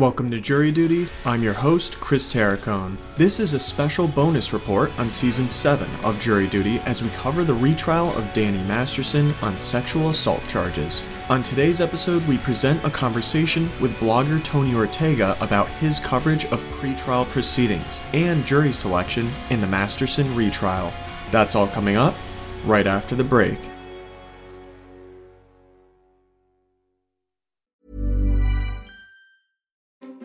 Welcome to Jury Duty. I'm your host, Chris Terracone. This is a special bonus report on Season 7 of Jury Duty as we cover the retrial of Danny Masterson on sexual assault charges. On today's episode, we present a conversation with blogger Tony Ortega about his coverage of pretrial proceedings and jury selection in the Masterson retrial. That's all coming up right after the break.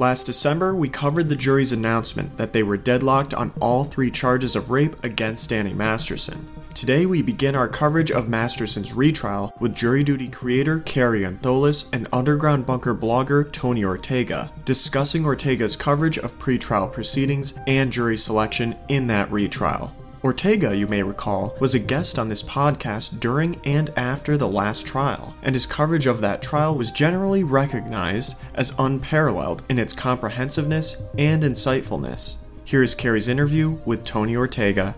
Last December, we covered the jury's announcement that they were deadlocked on all three charges of rape against Danny Masterson. Today, we begin our coverage of Masterson's retrial with Jury Duty creator Kary Antholis and Underground Bunker blogger Tony Ortega, discussing Ortega's coverage of pretrial proceedings and jury selection in that retrial. Ortega, you may recall, was a guest on this podcast during and after the last trial, and his coverage of that trial was generally recognized as unparalleled in its comprehensiveness and insightfulness. Here is Kary's interview with Tony Ortega.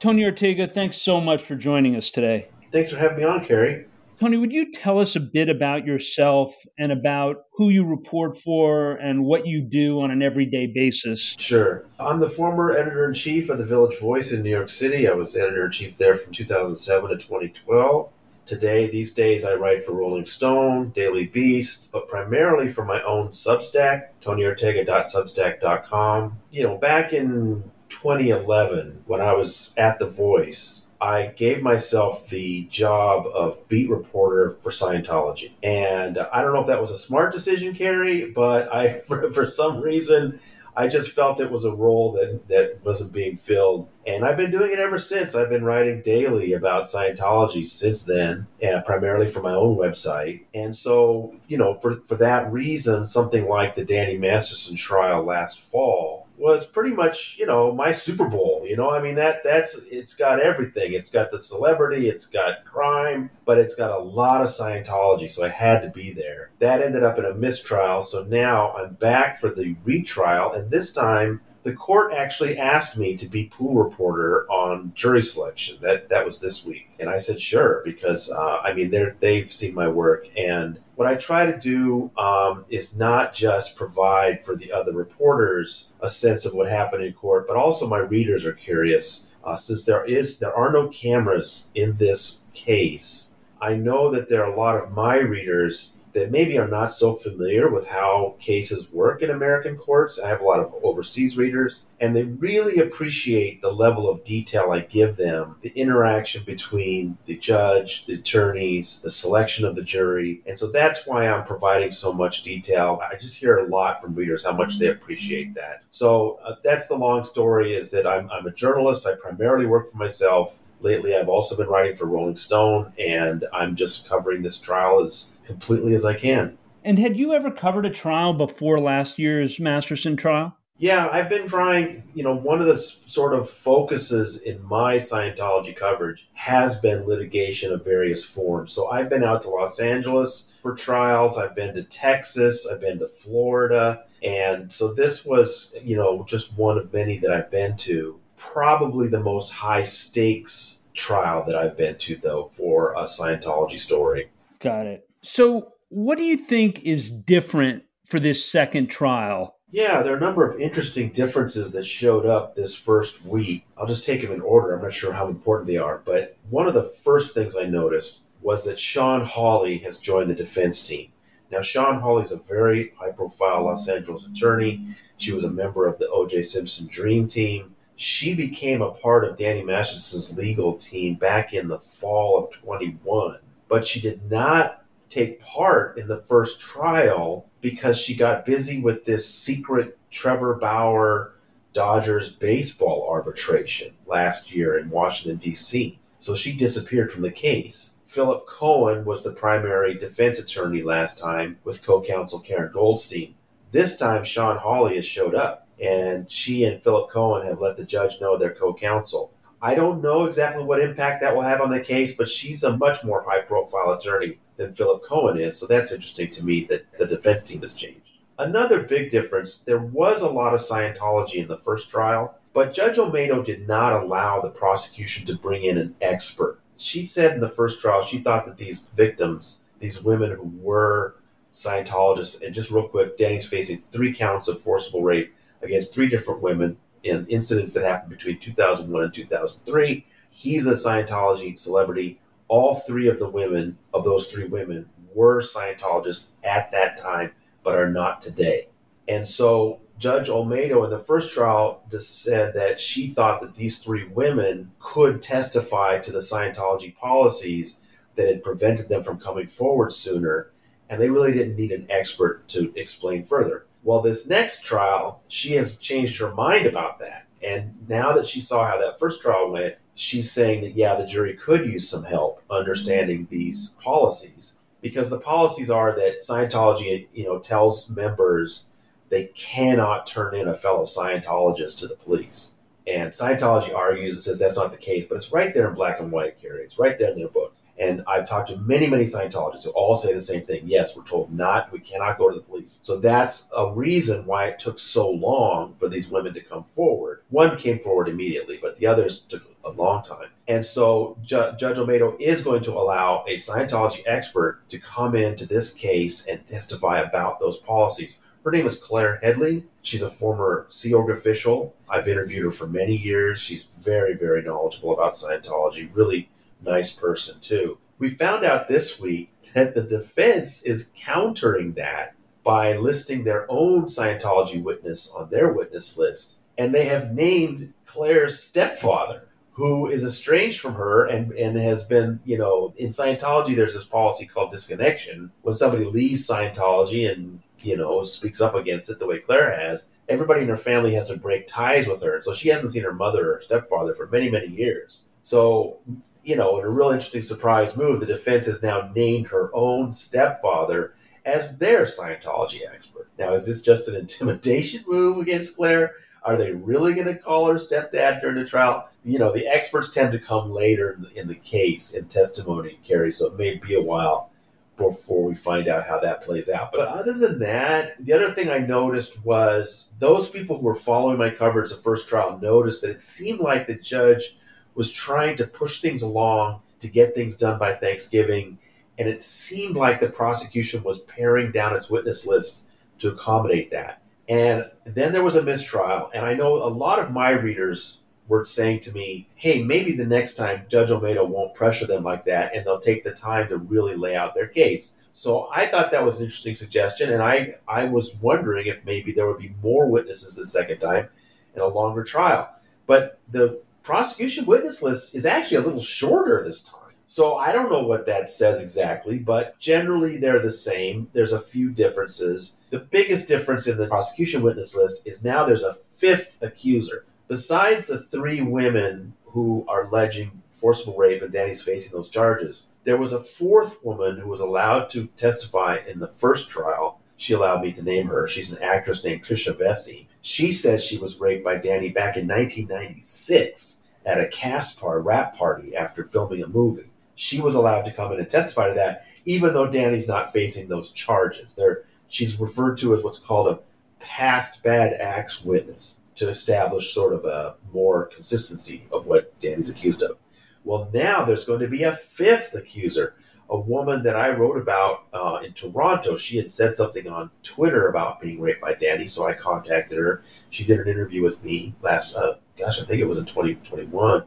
Tony Ortega, thanks so much for joining us today. Thanks for having me on, Kary. Tony, would you tell us a bit about yourself and about who you report for and what you do on an everyday basis? Sure. I'm the former editor in chief of the Village Voice in New York City. I was editor in chief there from 2007 to 2012. Today, these days, I write for Rolling Stone, Daily Beast, but primarily for my own Substack, tonyortega.substack.com. You know, back in 2011, when I was at The Voice, I gave myself the job of beat reporter for Scientology. And I don't know if that was a smart decision, Kary, but I, for, for some reason, I just felt it was a role that, that wasn't being filled. And I've been doing it ever since. I've been writing daily about Scientology since then, and primarily for my own website. And so, you know, for, for that reason, something like the Danny Masterson trial last fall was pretty much, you know, my Super Bowl. You know, I mean that that's it's got everything. It's got the celebrity, it's got crime, but it's got a lot of Scientology, so I had to be there. That ended up in a mistrial, so now I'm back for the retrial, and this time the court actually asked me to be pool reporter on jury selection. That that was this week, and I said sure because uh, I mean they they've seen my work, and what I try to do um, is not just provide for the other reporters a sense of what happened in court, but also my readers are curious. Uh, since there is there are no cameras in this case, I know that there are a lot of my readers that maybe are not so familiar with how cases work in American courts. I have a lot of overseas readers, and they really appreciate the level of detail I give them, the interaction between the judge, the attorneys, the selection of the jury. And so that's why I'm providing so much detail. I just hear a lot from readers how much they appreciate that. So uh, that's the long story is that I'm, I'm a journalist. I primarily work for myself. Lately, I've also been writing for Rolling Stone, and I'm just covering this trial as completely as I can. And had you ever covered a trial before last year's Masterson trial? Yeah, I've been trying, you know, one of the sort of focuses in my Scientology coverage has been litigation of various forms. So I've been out to Los Angeles for trials, I've been to Texas, I've been to Florida. And so this was, you know, just one of many that I've been to. Probably the most high stakes trial that I've been to, though, for a Scientology story. Got it. So, what do you think is different for this second trial? Yeah, there are a number of interesting differences that showed up this first week. I'll just take them in order. I'm not sure how important they are, but one of the first things I noticed was that Shawn Holley has joined the defense team. Now, Shawn Holley is a very high profile Los Angeles attorney. She was a member of the O.J. Simpson Dream Team. She became a part of Danny Masterson's legal team back in the fall of 21, but she did not take part in the first trial because she got busy with this secret Trevor Bauer Dodgers baseball arbitration last year in Washington, D.C. So she disappeared from the case. Philip Cohen was the primary defense attorney last time with co counsel Karen Goldstein. This time, Shawn Holley has showed up, and she and Philip Cohen have let the judge know they're co counsel. I don't know exactly what impact that will have on the case, but she's a much more high profile attorney than Philip Cohen is, so that's interesting to me that the defense team has changed. Another big difference there was a lot of Scientology in the first trial, but Judge Olmedo did not allow the prosecution to bring in an expert. She said in the first trial she thought that these victims, these women who were Scientologists, and just real quick, Danny's facing three counts of forcible rape against three different women in incidents that happened between 2001 and 2003. He's a Scientology celebrity. All three of the women, of those three women, were Scientologists at that time but are not today. And so Judge Olmedo in the first trial just said that she thought that these three women could testify to the Scientology policies that had prevented them from coming forward sooner, and they really didn't need an expert to explain further. Well, this next trial, she has changed her mind about that. And now that she saw how that first trial went, she's saying that, yeah, the jury could use some help understanding these policies because the policies are that Scientology, you know, tells members they cannot turn in a fellow Scientologist to the police. And Scientology argues and says that's not the case, but it's right there in black and white, Kary. It's right there in their book. And I've talked to many, many Scientologists who all say the same thing. Yes, we're told not, we cannot go to the police. So that's a reason why it took so long for these women to come forward. One came forward immediately, but the others took a long time. And so Ju- Judge Olmedo is going to allow a Scientology expert to come into this case and testify about those policies. Her name is Claire Headley. She's a former Sea Org official. I've interviewed her for many years. She's very, very knowledgeable about Scientology, really nice person, too. We found out this week that the defense is countering that by listing their own Scientology witness on their witness list. And they have named Claire's stepfather who is estranged from her and, and has been, you know, in Scientology, there's this policy called disconnection. When somebody leaves Scientology and, you know, speaks up against it the way Claire has, everybody in her family has to break ties with her. So she hasn't seen her mother or stepfather for many, many years. So, you know, in a real interesting surprise move, the defense has now named her own stepfather as their Scientology expert. Now, is this just an intimidation move against Claire? Are they really going to call her stepdad during the trial? You know, the experts tend to come later in the, in the case in testimony, Kary, so it may be a while before we find out how that plays out. But other than that, the other thing I noticed was those people who were following my coverage of the first trial noticed that it seemed like the judge was trying to push things along to get things done by Thanksgiving. And it seemed like the prosecution was paring down its witness list to accommodate that. And then there was a mistrial. And I know a lot of my readers were saying to me, hey, maybe the next time Judge Olmedo won't pressure them like that and they'll take the time to really lay out their case. So I thought that was an interesting suggestion. And I, I was wondering if maybe there would be more witnesses the second time and a longer trial. But the prosecution witness list is actually a little shorter this time. So I don't know what that says exactly, but generally they're the same. There's a few differences. The biggest difference in the prosecution witness list is now there's a fifth accuser. Besides the three women who are alleging forcible rape and Danny's facing those charges, there was a fourth woman who was allowed to testify in the first trial. She allowed me to name her. She's an actress named Tricia Vessey. She says she was raped by Danny back in 1996 at a Casper wrap party after filming a movie. She was allowed to come in and testify to that, even though Danny's not facing those charges. There, she's referred to as what's called a past bad acts witness to establish sort of a more consistency of what Danny's accused of. Well, now there's going to be a fifth accuser, a woman that I wrote about uh, in Toronto. She had said something on Twitter about being raped by Danny, so I contacted her. She did an interview with me last, uh, gosh, I think it was in 2021.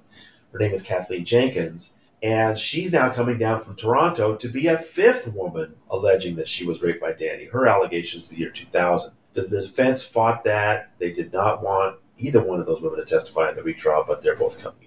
Her name is Kathleen Jenkins. And she's now coming down from Toronto to be a fifth woman alleging that she was raped by Danny. Her allegations the year 2000. The defense fought that. They did not want either one of those women to testify in the retrial, but they're both coming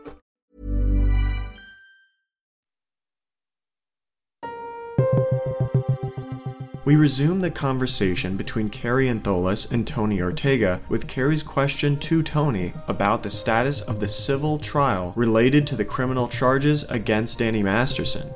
We resume the conversation between Kary Antholis and Tony Ortega with Kary's question to Tony about the status of the civil trial related to the criminal charges against Danny Masterson.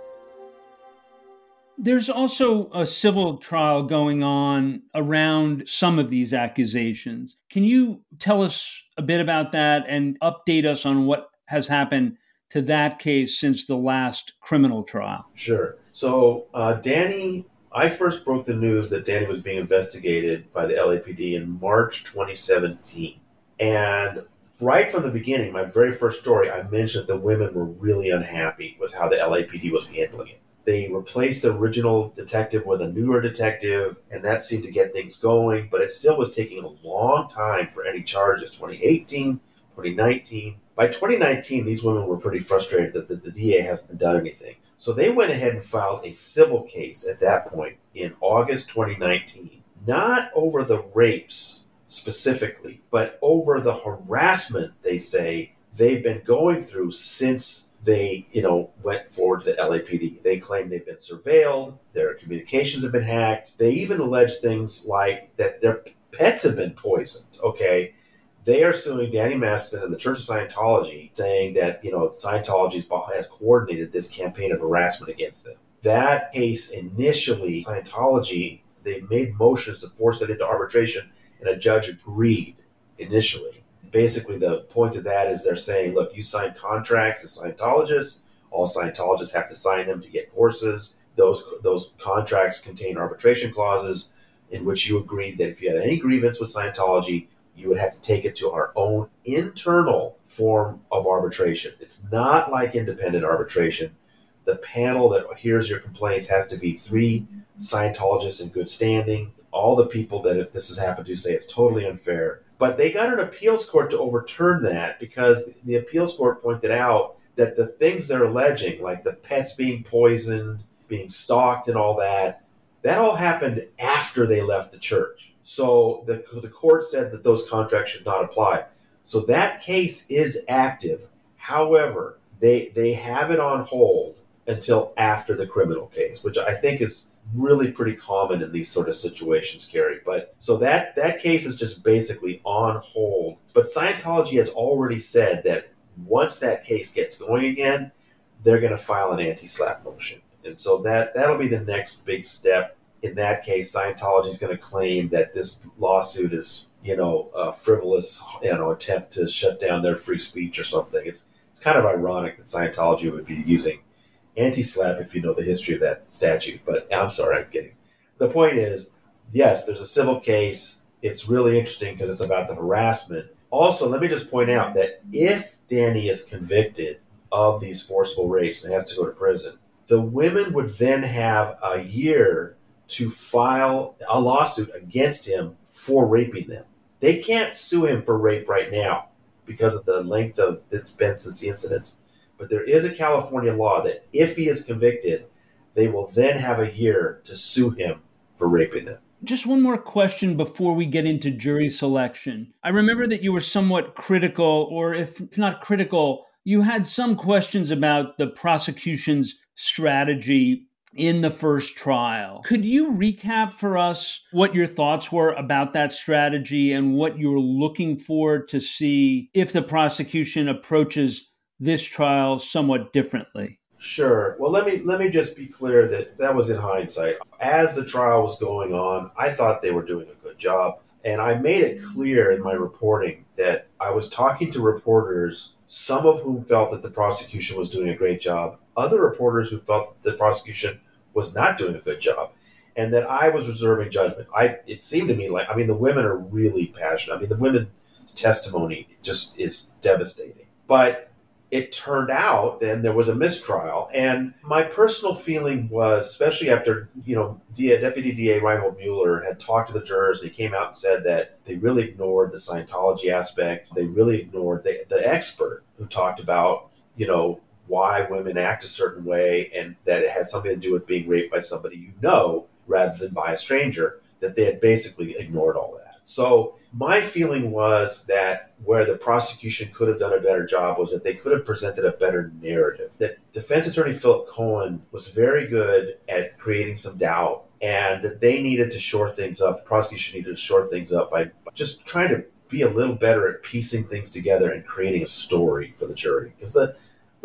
There's also a civil trial going on around some of these accusations. Can you tell us a bit about that and update us on what has happened to that case since the last criminal trial? Sure. So, uh, Danny, I first broke the news that Danny was being investigated by the LAPD in March 2017. And right from the beginning, my very first story, I mentioned the women were really unhappy with how the LAPD was handling it. They replaced the original detective with a newer detective, and that seemed to get things going, but it still was taking a long time for any charges 2018, 2019. By 2019, these women were pretty frustrated that the, the DA hasn't done anything. So they went ahead and filed a civil case at that point in August 2019, not over the rapes specifically, but over the harassment they say they've been going through since they, you know, went forward to the LAPD. They claim they've been surveilled, their communications have been hacked. They even allege things like that their pets have been poisoned. Okay. They are suing Danny Masterson and the Church of Scientology, saying that, you know, Scientology has coordinated this campaign of harassment against them. That case initially, Scientology, they made motions to force it into arbitration, and a judge agreed initially basically the point of that is they're saying, look, you sign contracts as Scientologists. All Scientologists have to sign them to get courses. Those those contracts contain arbitration clauses in which you agreed that if you had any grievance with Scientology, you would have to take it to our own internal form of arbitration. It's not like independent arbitration. The panel that hears your complaints has to be three Scientologists in good standing. All the people that this has happened to say it's totally unfair. But they got an appeals court to overturn that because the appeals court pointed out that the things they're alleging, like the pets being poisoned, being stalked, and all that, that all happened after they left the church. So the, the court said that those contracts should not apply. So that case is active. However, they they have it on hold until after the criminal case, which I think is really pretty common in these sort of situations, Kary. But so that that case is just basically on hold. But Scientology has already said that once that case gets going again, they're going to file an anti-SLAPP motion, and so that that'll be the next big step. In that case, Scientology is going to claim that this lawsuit is, you know, a frivolous, you know, attempt to shut down their free speech or something. It's it's kind of ironic that Scientology would be using anti-SLAPP if you know the history of that statute. But I'm sorry, I'm kidding. The point is, yes, there's a civil case. It's really interesting because it's about the harassment. Also, let me just point out that if Danny is convicted of these forcible rapes and has to go to prison, the women would then have a year to file a lawsuit against him for raping them. They can't sue him for rape right now because of the length of it's been since the incidents. But there is a California law that if he is convicted, they will then have a year to sue him for raping them. Just one more question before we get into jury selection. I remember that you were somewhat critical, or if not critical, you had some questions about the prosecution's strategy in the first trial. Could you recap for us what your thoughts were about that strategy and what you're looking for to see if the prosecution approaches this trial somewhat differently? Sure. Well, let me let me just be clear that that was in hindsight. As the trial was going on, I thought they were doing a good job, and I made it clear in my reporting that I was talking to reporters, some of whom felt that the prosecution was doing a great job, other reporters who felt that the prosecution was not doing a good job, and that I was reserving judgment. I it seemed to me like I mean the women are really passionate. I mean the women's testimony just is devastating, but it turned out then there was a mistrial. And my personal feeling was, especially after, you know, DA, Deputy DA Reinhold Mueller had talked to the jurors, they came out and said that they really ignored the Scientology aspect. They really ignored the, the expert who talked about, you know, why women act a certain way and that it has something to do with being raped by somebody you know rather than by a stranger, that they had basically ignored all that. So my feeling was that where the prosecution could have done a better job was that they could have presented a better narrative. That defense attorney Philip Cohen was very good at creating some doubt and that they needed to shore things up. The prosecution needed to shore things up by just trying to be a little better at piecing things together and creating a story for the jury. Because the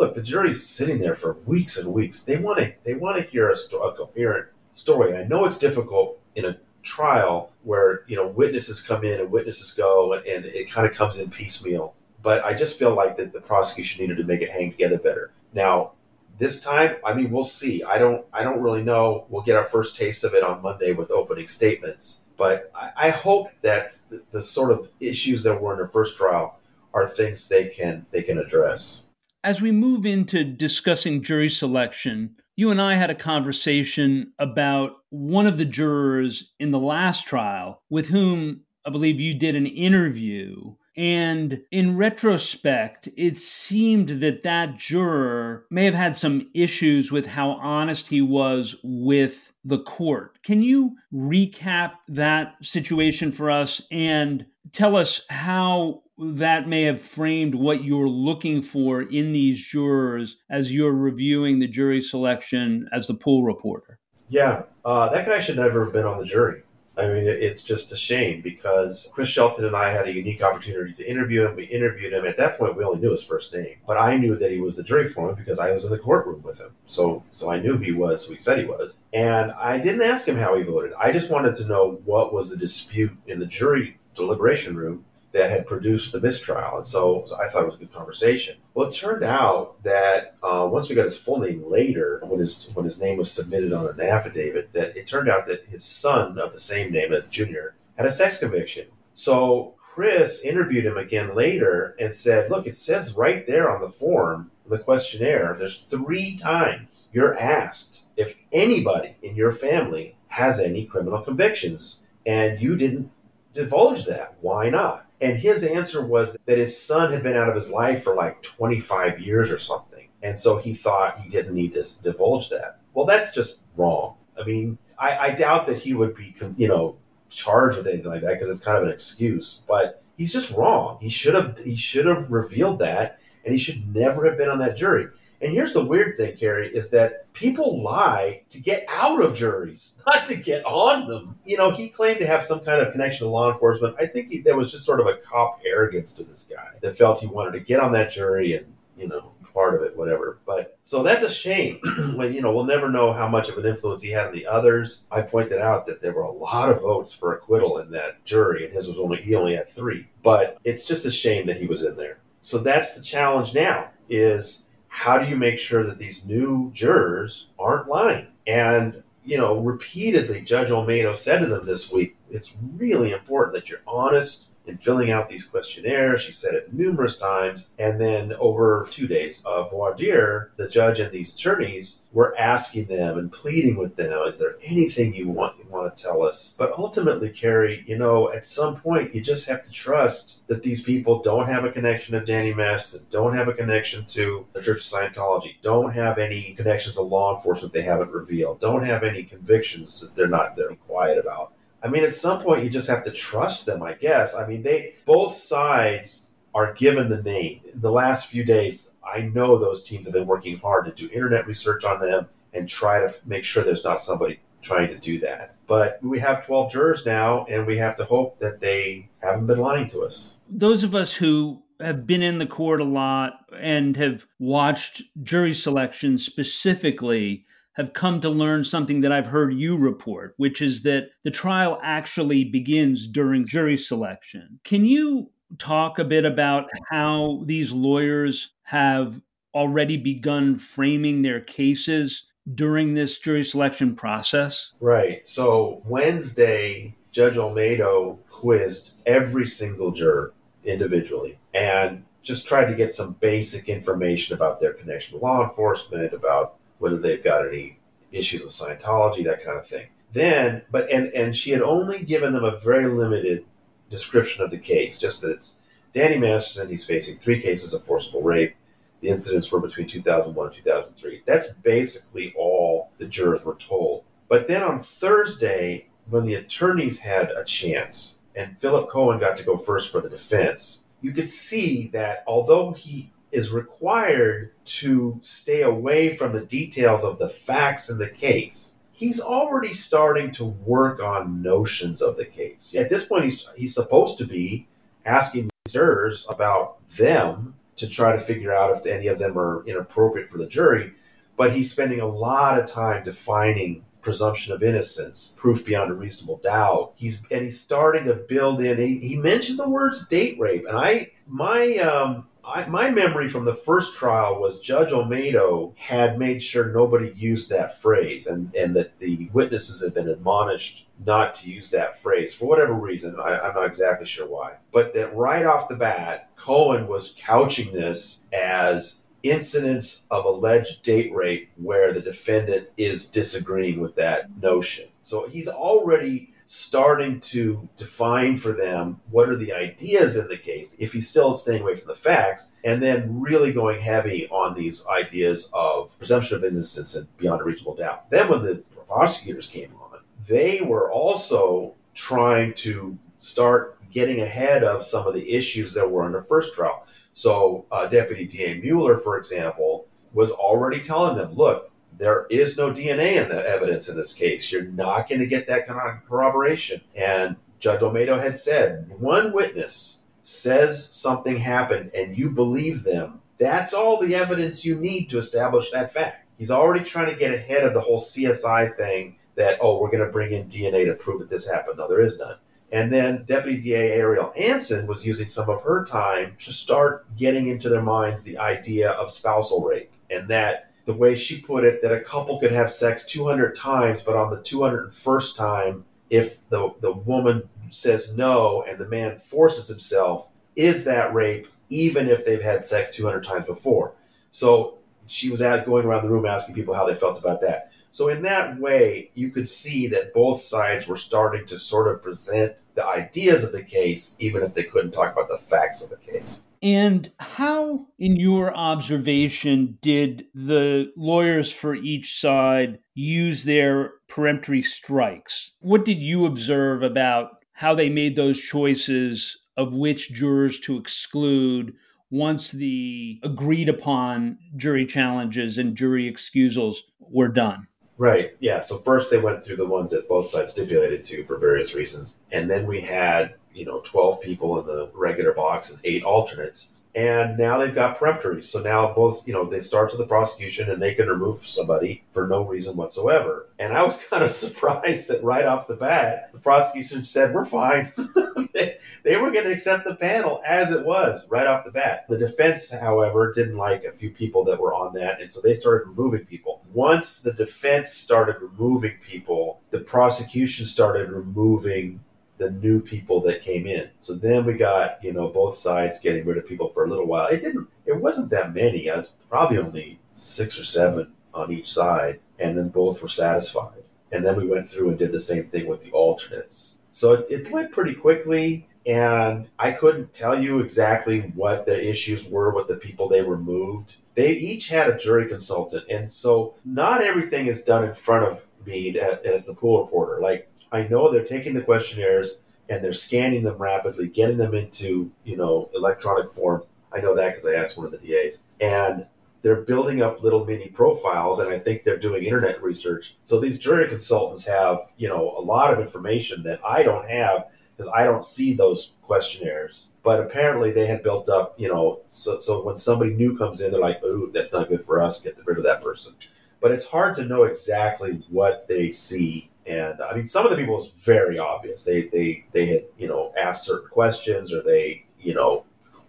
look, the jury's sitting there for weeks and weeks. They want to they want to hear a, sto- a coherent story. And I know it's difficult in a trial where you know witnesses come in and witnesses go and, and it kind of comes in piecemeal. But i just feel like that the prosecution needed to make it hang together better. Now this time i mean we'll see. I don't i don't really know. We'll get our first taste of it on monday with opening statements. But i, I hope that the, the sort of issues that were in the first trial are things they can they can address as we move into discussing jury selection you and I had a conversation about one of the jurors in the last trial with whom I believe you did an interview. And in retrospect, it seemed that that juror may have had some issues with how honest he was with the court. Can you recap that situation for us and tell us how that may have framed what you're looking for in these jurors as you're reviewing the jury selection as the pool reporter. Yeah, uh, that guy should never have been on the jury. I mean, it's just a shame because Chris Shelton and I had a unique opportunity to interview him. We interviewed him. At that point, we only knew his first name, but I knew that he was the jury foreman because I was in the courtroom with him. So, so I knew he was who he said he was. And I didn't ask him how he voted. I just wanted to know what was the dispute in the jury deliberation room that had produced the mistrial. And so, I thought it was a good conversation. Well, it turned out that uh, once we got his full name later, when his when his name was submitted on an affidavit, that it turned out that his son of the same name as Junior had a sex conviction. So Chris interviewed him again later and said, "Look, it says right there on the form, the questionnaire. There's three times you're asked if anybody in your family has any criminal convictions, and you didn't." Divulge that. Why not? And his answer was that his son had been out of his life for like 25 years or something. And so he thought he didn't need to divulge that. Well, that's just wrong. I mean, I, I doubt that he would be, you know, charged with anything like that because it's kind of an excuse. But he's just wrong. He should have he should have revealed that, and he should never have been on that jury. And here's the weird thing, Kary, is that people lie to get out of juries, not to get on them. You know, he claimed to have some kind of connection to law enforcement. I think he, there was just sort of a cop arrogance to this guy that felt he wanted to get on that jury and, you know, part of it, whatever. But so that's a shame. when you know, we'll never know how much of an influence he had on the others. I pointed out that there were a lot of votes for acquittal in that jury, and his was only he only had three. But it's just a shame that he was in there. So that's the challenge now. Is how do you make sure that these new jurors aren't lying? And, you know, repeatedly, Judge Olmedo said to them this week, it's really important that you're honest in filling out these questionnaires. She said it numerous times. And then over two days of voir dire, the judge and these attorneys were asking them and pleading with them, is there anything you want want to tell us? But ultimately, Kary, you know, at some point you just have to trust that these people don't have a connection to Danny Mass, don't have a connection to the Church of Scientology, don't have any connections to law enforcement they haven't revealed, don't have any convictions that they're not they're quiet about. I mean, at some point, you just have to trust them, I guess. I mean, they both sides are given the name. In the last few days, I know those teams have been working hard to do internet research on them and try to make sure there's not somebody trying to do that. But we have 12 jurors now, and we have to hope that they haven't been lying to us. Those of us who have been in the court a lot and have watched jury selection specifically have come to learn something that I've heard you report, which is that the trial actually begins during jury selection. Can you talk a bit about how these lawyers have already begun framing their cases during this jury selection process? Right. So Wednesday, Judge Olmedo quizzed every single juror individually. And just tried to get some basic information about their connection to law enforcement, about whether they've got any issues with Scientology, that kind of thing. Then, but and and she had only given them a very limited description of the case, just that it's Danny Masterson. He's facing three cases of forcible rape. The incidents were between 2001 and 2003. That's basically all the jurors were told. But then on Thursday, when the attorneys had a chance, and Philip Cohen got to go first for the defense, you could see that although he is required to stay away from the details of the facts in the case, he's already starting to work on notions of the case. At this point, he's, he's supposed to be asking the jurors about them to try to figure out if any of them are inappropriate for the jury, but he's spending a lot of time defining presumption of innocence, proof beyond a reasonable doubt. He's and he's starting to build in. He, he mentioned the words date rape, and I my um I, my memory from the first trial was Judge Olmedo had made sure nobody used that phrase, and and that the witnesses had been admonished not to use that phrase for whatever reason. I, I'm not exactly sure why, but that right off the bat, Cohen was couching this as incidents of alleged date rape where the defendant is disagreeing with that notion. So he's already starting to define for them what are the ideas in the case if he's still staying away from the facts and then really going heavy on these ideas of presumption of innocence and beyond a reasonable doubt. Then when the prosecutors came on they were also trying to start getting ahead of some of the issues that were in the first trial. So, uh, Deputy DA Mueller, for example, was already telling them, look, there is no DNA in the evidence in this case. You're not going to get that kind of corroboration. And Judge Olmedo had said, one witness says something happened and you believe them. That's all the evidence you need to establish that fact. He's already trying to get ahead of the whole CSI thing that, oh, we're going to bring in DNA to prove that this happened. No, there is none. And then Deputy DA Ariel Anson was using some of her time to start getting into their minds the idea of spousal rape. And that the way she put it, that a couple could have sex 200 times, but on the 201st time, if the, the woman says no and the man forces himself, is that rape, even if they've had sex 200 times before? So she was going around the room asking people how they felt about that. So in that way, you could see that both sides were starting to sort of present the ideas of the case, even if they couldn't talk about the facts of the case. And how, in your observation, did the lawyers for each side use their peremptory strikes? What did you observe about how they made those choices of which jurors to exclude once the agreed upon jury challenges and jury excusals were done? Right. Yeah. So first they went through the ones that both sides stipulated to for various reasons. And then we had, you know, 12 people in the regular box and eight alternates and now they've got peremptory. So now both, you know, they start with the prosecution and they can remove somebody for no reason whatsoever. And I was kind of surprised that right off the bat, the prosecution said, we're fine. they were going to accept the panel as it was right off the bat. The defense, however, didn't like a few people that were on that. And so they started removing people. Once the defense started removing people, the prosecution started removing the new people that came in. So then we got, you know, both sides getting rid of people for a little while. It didn't, it wasn't that many. I was probably only six or seven on each side, and then both were satisfied. And then we went through and did the same thing with the alternates. So it, it went pretty quickly, and I couldn't tell you exactly what the issues were with the people they removed. They each had a jury consultant, and so not everything is done in front of me as the pool reporter. Like I know they're taking the questionnaires and they're scanning them rapidly, getting them into you know electronic form. I know that because I asked one of the DAs, and they're building up little mini profiles, and I think they're doing internet research. So these jury consultants have you know a lot of information that I don't have because I don't see those questionnaires. But apparently they had built up, you know, so, so when somebody new comes in, they're like, "Ooh, that's not good for us. Get rid of that person." But it's hard to know exactly what they see and I mean, some of the people was very obvious. They they they had you know asked certain questions, or they you know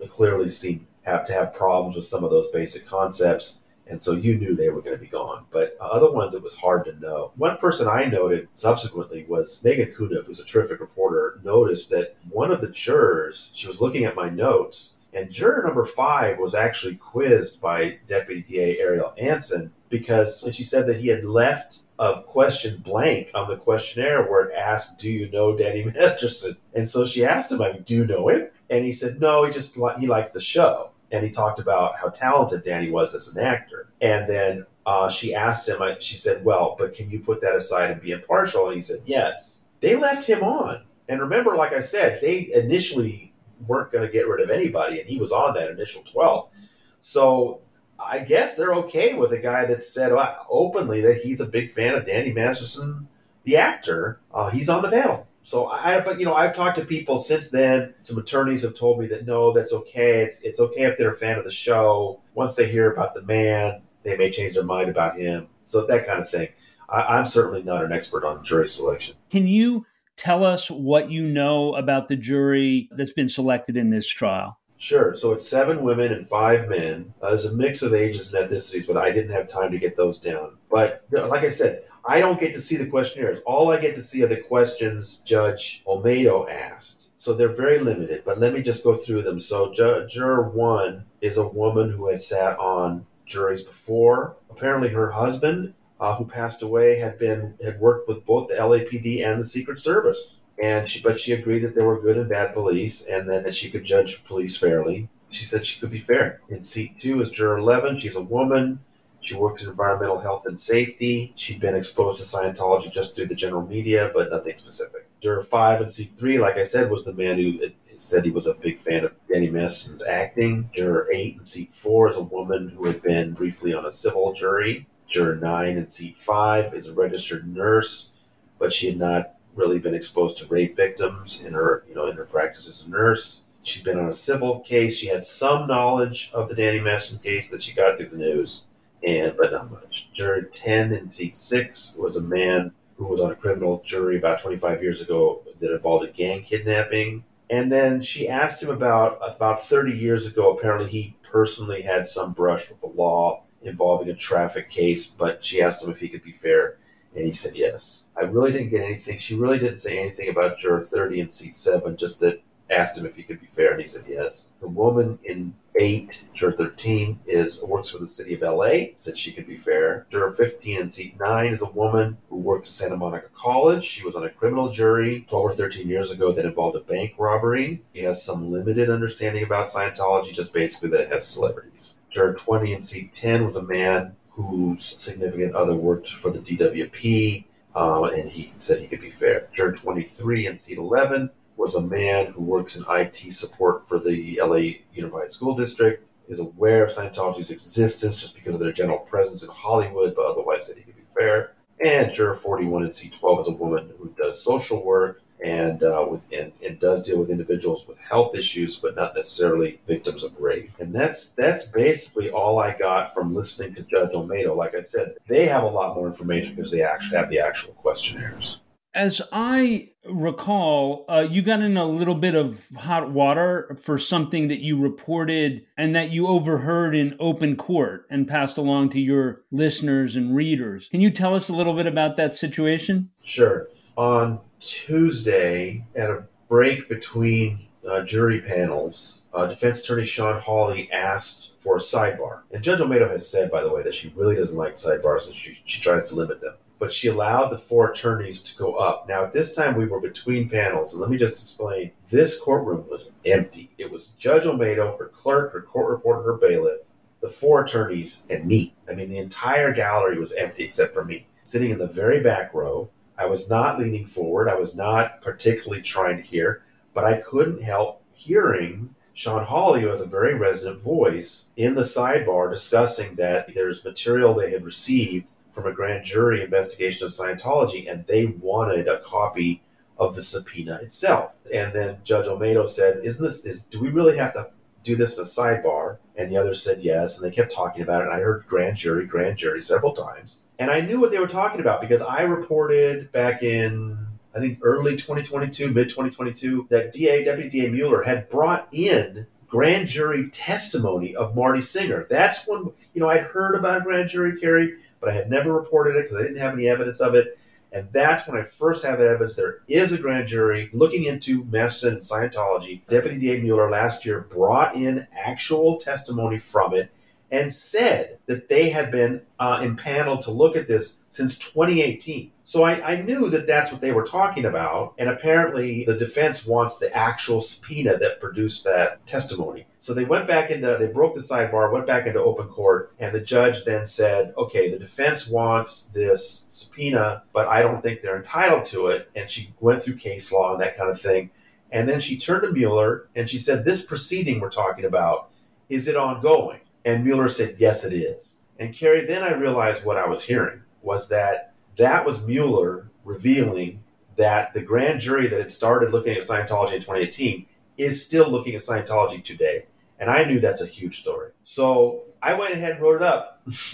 clearly seemed have to have problems with some of those basic concepts. And so you knew they were going to be gone. But other ones, it was hard to know. One person I noted subsequently was Meghann Cuniff, who's a terrific reporter, noticed that one of the jurors, she was looking at my notes, And juror number five was actually quizzed by Deputy DA Ariel Anson because when she said that he had left a question blank on the questionnaire where it asked, "Do you know Danny Masterson?" And so she asked him, "I do you know him?" And he said, "No, he just he liked the show." And he talked about how talented Danny was as an actor. And then uh, she asked him, she said, "Well, but can you put that aside and be impartial?" And he said, "Yes." They left him on. And remember, like I said, they initially weren't going to get rid of anybody, and he was on that initial 12. So I guess they're okay with a guy that said uh, openly that he's a big fan of Danny Masterson, the actor. Uh, he's on the panel. So I, but you know, I've talked to people since then. Some attorneys have told me that no, that's okay. It's it's okay if they're a fan of the show. Once they hear about the man, they may change their mind about him. So that kind of thing. I, I'm certainly not an expert on jury selection. Can you tell us what you know about the jury that's been selected in this trial? Sure. So it's seven women and five men. Uh, there's a mix of ages and ethnicities, but I didn't have time to get those down. But like I said, I don't get to see the questionnaires. All I get to see are the questions Judge Olmedo asked. So they're very limited, but let me just go through them. So ju- juror one is a woman who has sat on juries before. Apparently, her husband, uh, who passed away, had been had worked with both the LAPD and the Secret Service and she but she agreed that there were good and bad police and that she could judge police fairly. She said she could be fair. In seat two is juror 11 she's a woman. She works in environmental health and safety. She'd been exposed to scientology just through the general media but nothing specific. Juror five in seat three like i said was the man who said he was a big fan of danny masterson's acting. Juror eight in seat four is a woman who had been briefly on a civil jury. Juror nine in seat five is a registered nurse but she had not really been exposed to rape victims in her, you know, in her practice as a nurse. She'd been on a civil case. She had some knowledge of the Danny Masterson case that she got through the news, and but not much. Jury 10 in seat 6 was a man who was on a criminal jury about 25 years ago that involved a gang kidnapping. And then she asked him about about 30 years ago. Apparently, he personally had some brush with the law involving a traffic case, but she asked him if he could be fair and he said yes. I really didn't get anything. She really didn't say anything about juror 30 in seat 7, just that asked him if he could be fair, and he said yes. The woman in 8, juror 13, is works for the city of LA, said she could be fair. Juror 15 in seat 9 is a woman who works at Santa Monica College. She was on a criminal jury 12 or 13 years ago that involved a bank robbery. She has some limited understanding about Scientology, just basically that it has celebrities. Juror 20 in seat 10 was a man whose significant other worked for the DWP, um, and he said he could be fair. Juror 23 in seat 11 was a man who works in IT support for the LA Unified School District, is aware of Scientology's existence just because of their general presence in Hollywood, but otherwise said he could be fair. And juror 41 in seat 12 is a woman who does social work and uh, with and, and, does deal with individuals with health issues, but not necessarily victims of rape. And that's that's basically all I got from listening to Judge Olmedo. Like I said, they have a lot more information because they actually have the actual questionnaires. As I recall, uh, you got in a little bit of hot water for something that you reported and that you overheard in open court and passed along to your listeners and readers. Can you tell us a little bit about that situation? Sure. On Tuesday, at a break between uh, jury panels, uh, defense attorney Shawn Holley asked for a sidebar. And Judge Olmedo has said, by the way, that she really doesn't like sidebars and she, she tries to limit them. But she allowed the four attorneys to go up. Now, at this time, we were between panels. And let me just explain this courtroom was empty. It was Judge Olmedo, her clerk, her court reporter, her bailiff, the four attorneys, and me. I mean, the entire gallery was empty except for me, sitting in the very back row I was not leaning forward. I was not particularly trying to hear, but I couldn't help hearing Shawn Holley, who has a very resonant voice, in the sidebar discussing that there's material they had received from a grand jury investigation of Scientology, and they wanted a copy of the subpoena itself. And then Judge Olmedo said, "Isn't this? Is do we really have to do this in a sidebar?" And the others said yes, and they kept talking about it. And I heard grand jury, grand jury several times. And I knew what they were talking about because I reported back in, I think, early 2022, mid 2022, that DA, Deputy DA Mueller had brought in grand jury testimony of Marty Singer. That's when, you know, I'd heard about a grand jury, Kary, but I had never reported it because I didn't have any evidence of it. And that's when I first have evidence there is a grand jury looking into Masterson and Scientology. Deputy DA Mueller last year brought in actual testimony from it and said that they had been uh, impaneled to look at this since 2018. So I, I, knew that that's what they were talking about. And apparently, the defense wants the actual subpoena that produced that testimony. So they went back into, they broke the sidebar, went back into open court, and the judge then said, okay, the defense wants this subpoena, but I don't think they're entitled to it. And she went through case law and that kind of thing. And then she turned to Mueller and she said, this proceeding we're talking about, is it ongoing? And Mueller said, yes, it is. And Kary, then I realized what I was hearing was that that was Mueller revealing that the grand jury that had started looking at Scientology in 2018 is still looking at Scientology today. And I knew that's a huge story. So I went ahead and wrote it up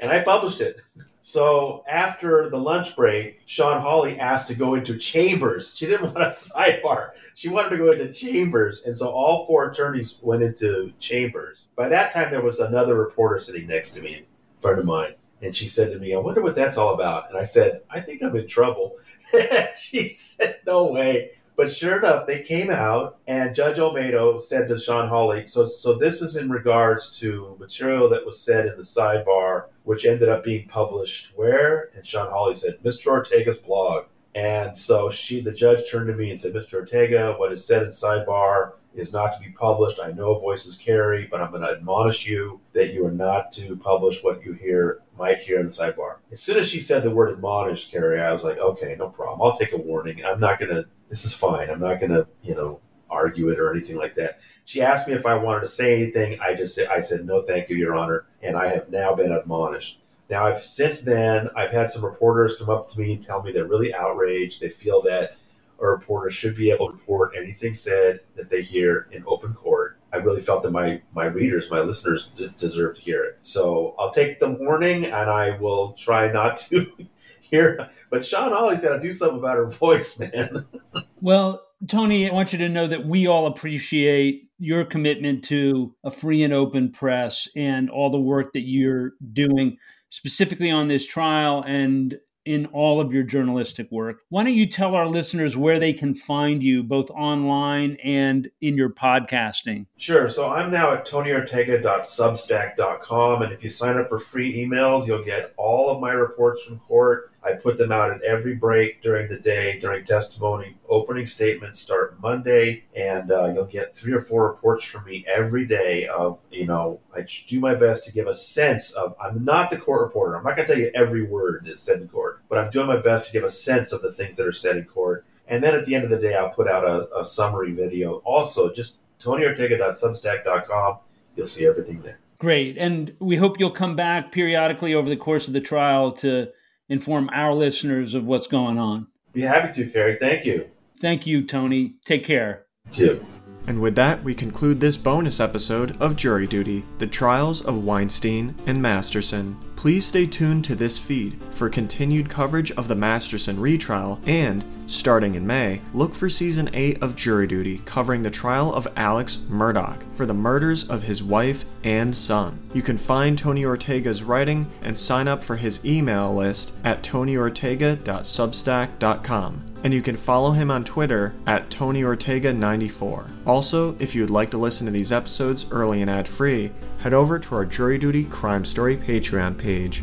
and I published it. So after the lunch break, Shawn Holley asked to go into chambers. She didn't want a sidebar. She wanted to go into chambers. And so all four attorneys went into chambers. By that time, there was another reporter sitting next to me, a friend of mine. And she said to me, I wonder what that's all about. And I said, I think I'm in trouble. she said, No way. But sure enough, they came out, and Judge Olmedo said to Shawn Holley, so, so this is in regards to material that was said in the sidebar, which ended up being published where? And Shawn Holley said, Mr. Ortega's blog. And so she, the judge turned to me and said, Mr. Ortega, what is said in sidebar is not to be published. I know voices carry, but I'm going to admonish you that you are not to publish what you hear might hear in the sidebar. As soon as she said the word admonished, Kary, I was like, okay, no problem. I'll take a warning. I'm not going to. This is fine. I'm not going to, you know, argue it or anything like that. She asked me if I wanted to say anything. I just said, I said, no, thank you, Your Honor. And I have now been admonished. Now, I've since then, I've had some reporters come up to me, tell me they're really outraged. They feel that a reporter should be able to report anything said that they hear in open court. I really felt that my my readers, my listeners, d- deserve to hear it. So I'll take the warning, and I will try not to hear. But Shawn Holley's got to do something about her voice, man. well, Tony, I want you to know that we all appreciate your commitment to a free and open press and all the work that you're doing specifically on this trial and in all of your journalistic work. Why don't you tell our listeners where they can find you, both online and in your podcasting? Sure. So I'm now at tonyortega.substack.com. And if you sign up for free emails, you'll get all of my reports from court I put them out at every break during the day, during testimony. Opening statements start Monday, and uh, you'll get three or four reports from me every day. Of you know, I do my best to give a sense of. I'm not the court reporter. I'm not going to tell you every word that's said in court, but I'm doing my best to give a sense of the things that are said in court. And then at the end of the day, I'll put out a, a summary video. Also, just TonyOrtega.substack.com. You'll see everything there. Great. And we hope you'll come back periodically over the course of the trial to inform our listeners of what's going on. Be happy to, Kary. Thank you. Thank you, Tony. Take care. Too. And with that, we conclude this bonus episode of Jury Duty The Trials of Weinstein and Masterson. Please stay tuned to this feed for continued coverage of the Masterson retrial and, starting in May, look for season 8 of Jury Duty covering the trial of Alex Murdaugh for the murders of his wife and son. You can find Tony Ortega's writing and sign up for his email list at tonyortega.substack.com and you can follow him on Twitter at TonyOrtega94. Also, if you would like to listen to these episodes early and ad free, head over to our Jury Duty Crime Story Patreon page.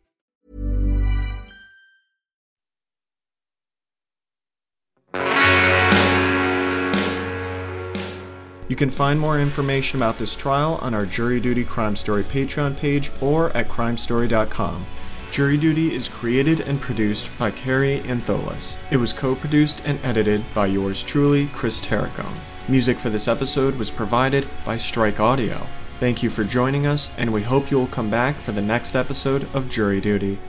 You can find more information about this trial on our Jury Duty Crime Story Patreon page or at crimestory.com. Jury Duty is created and produced by Kary Antholis. It was co produced and edited by yours truly, Chris Terracone. Music for this episode was provided by Strike Audio. Thank you for joining us, and we hope you will come back for the next episode of Jury Duty.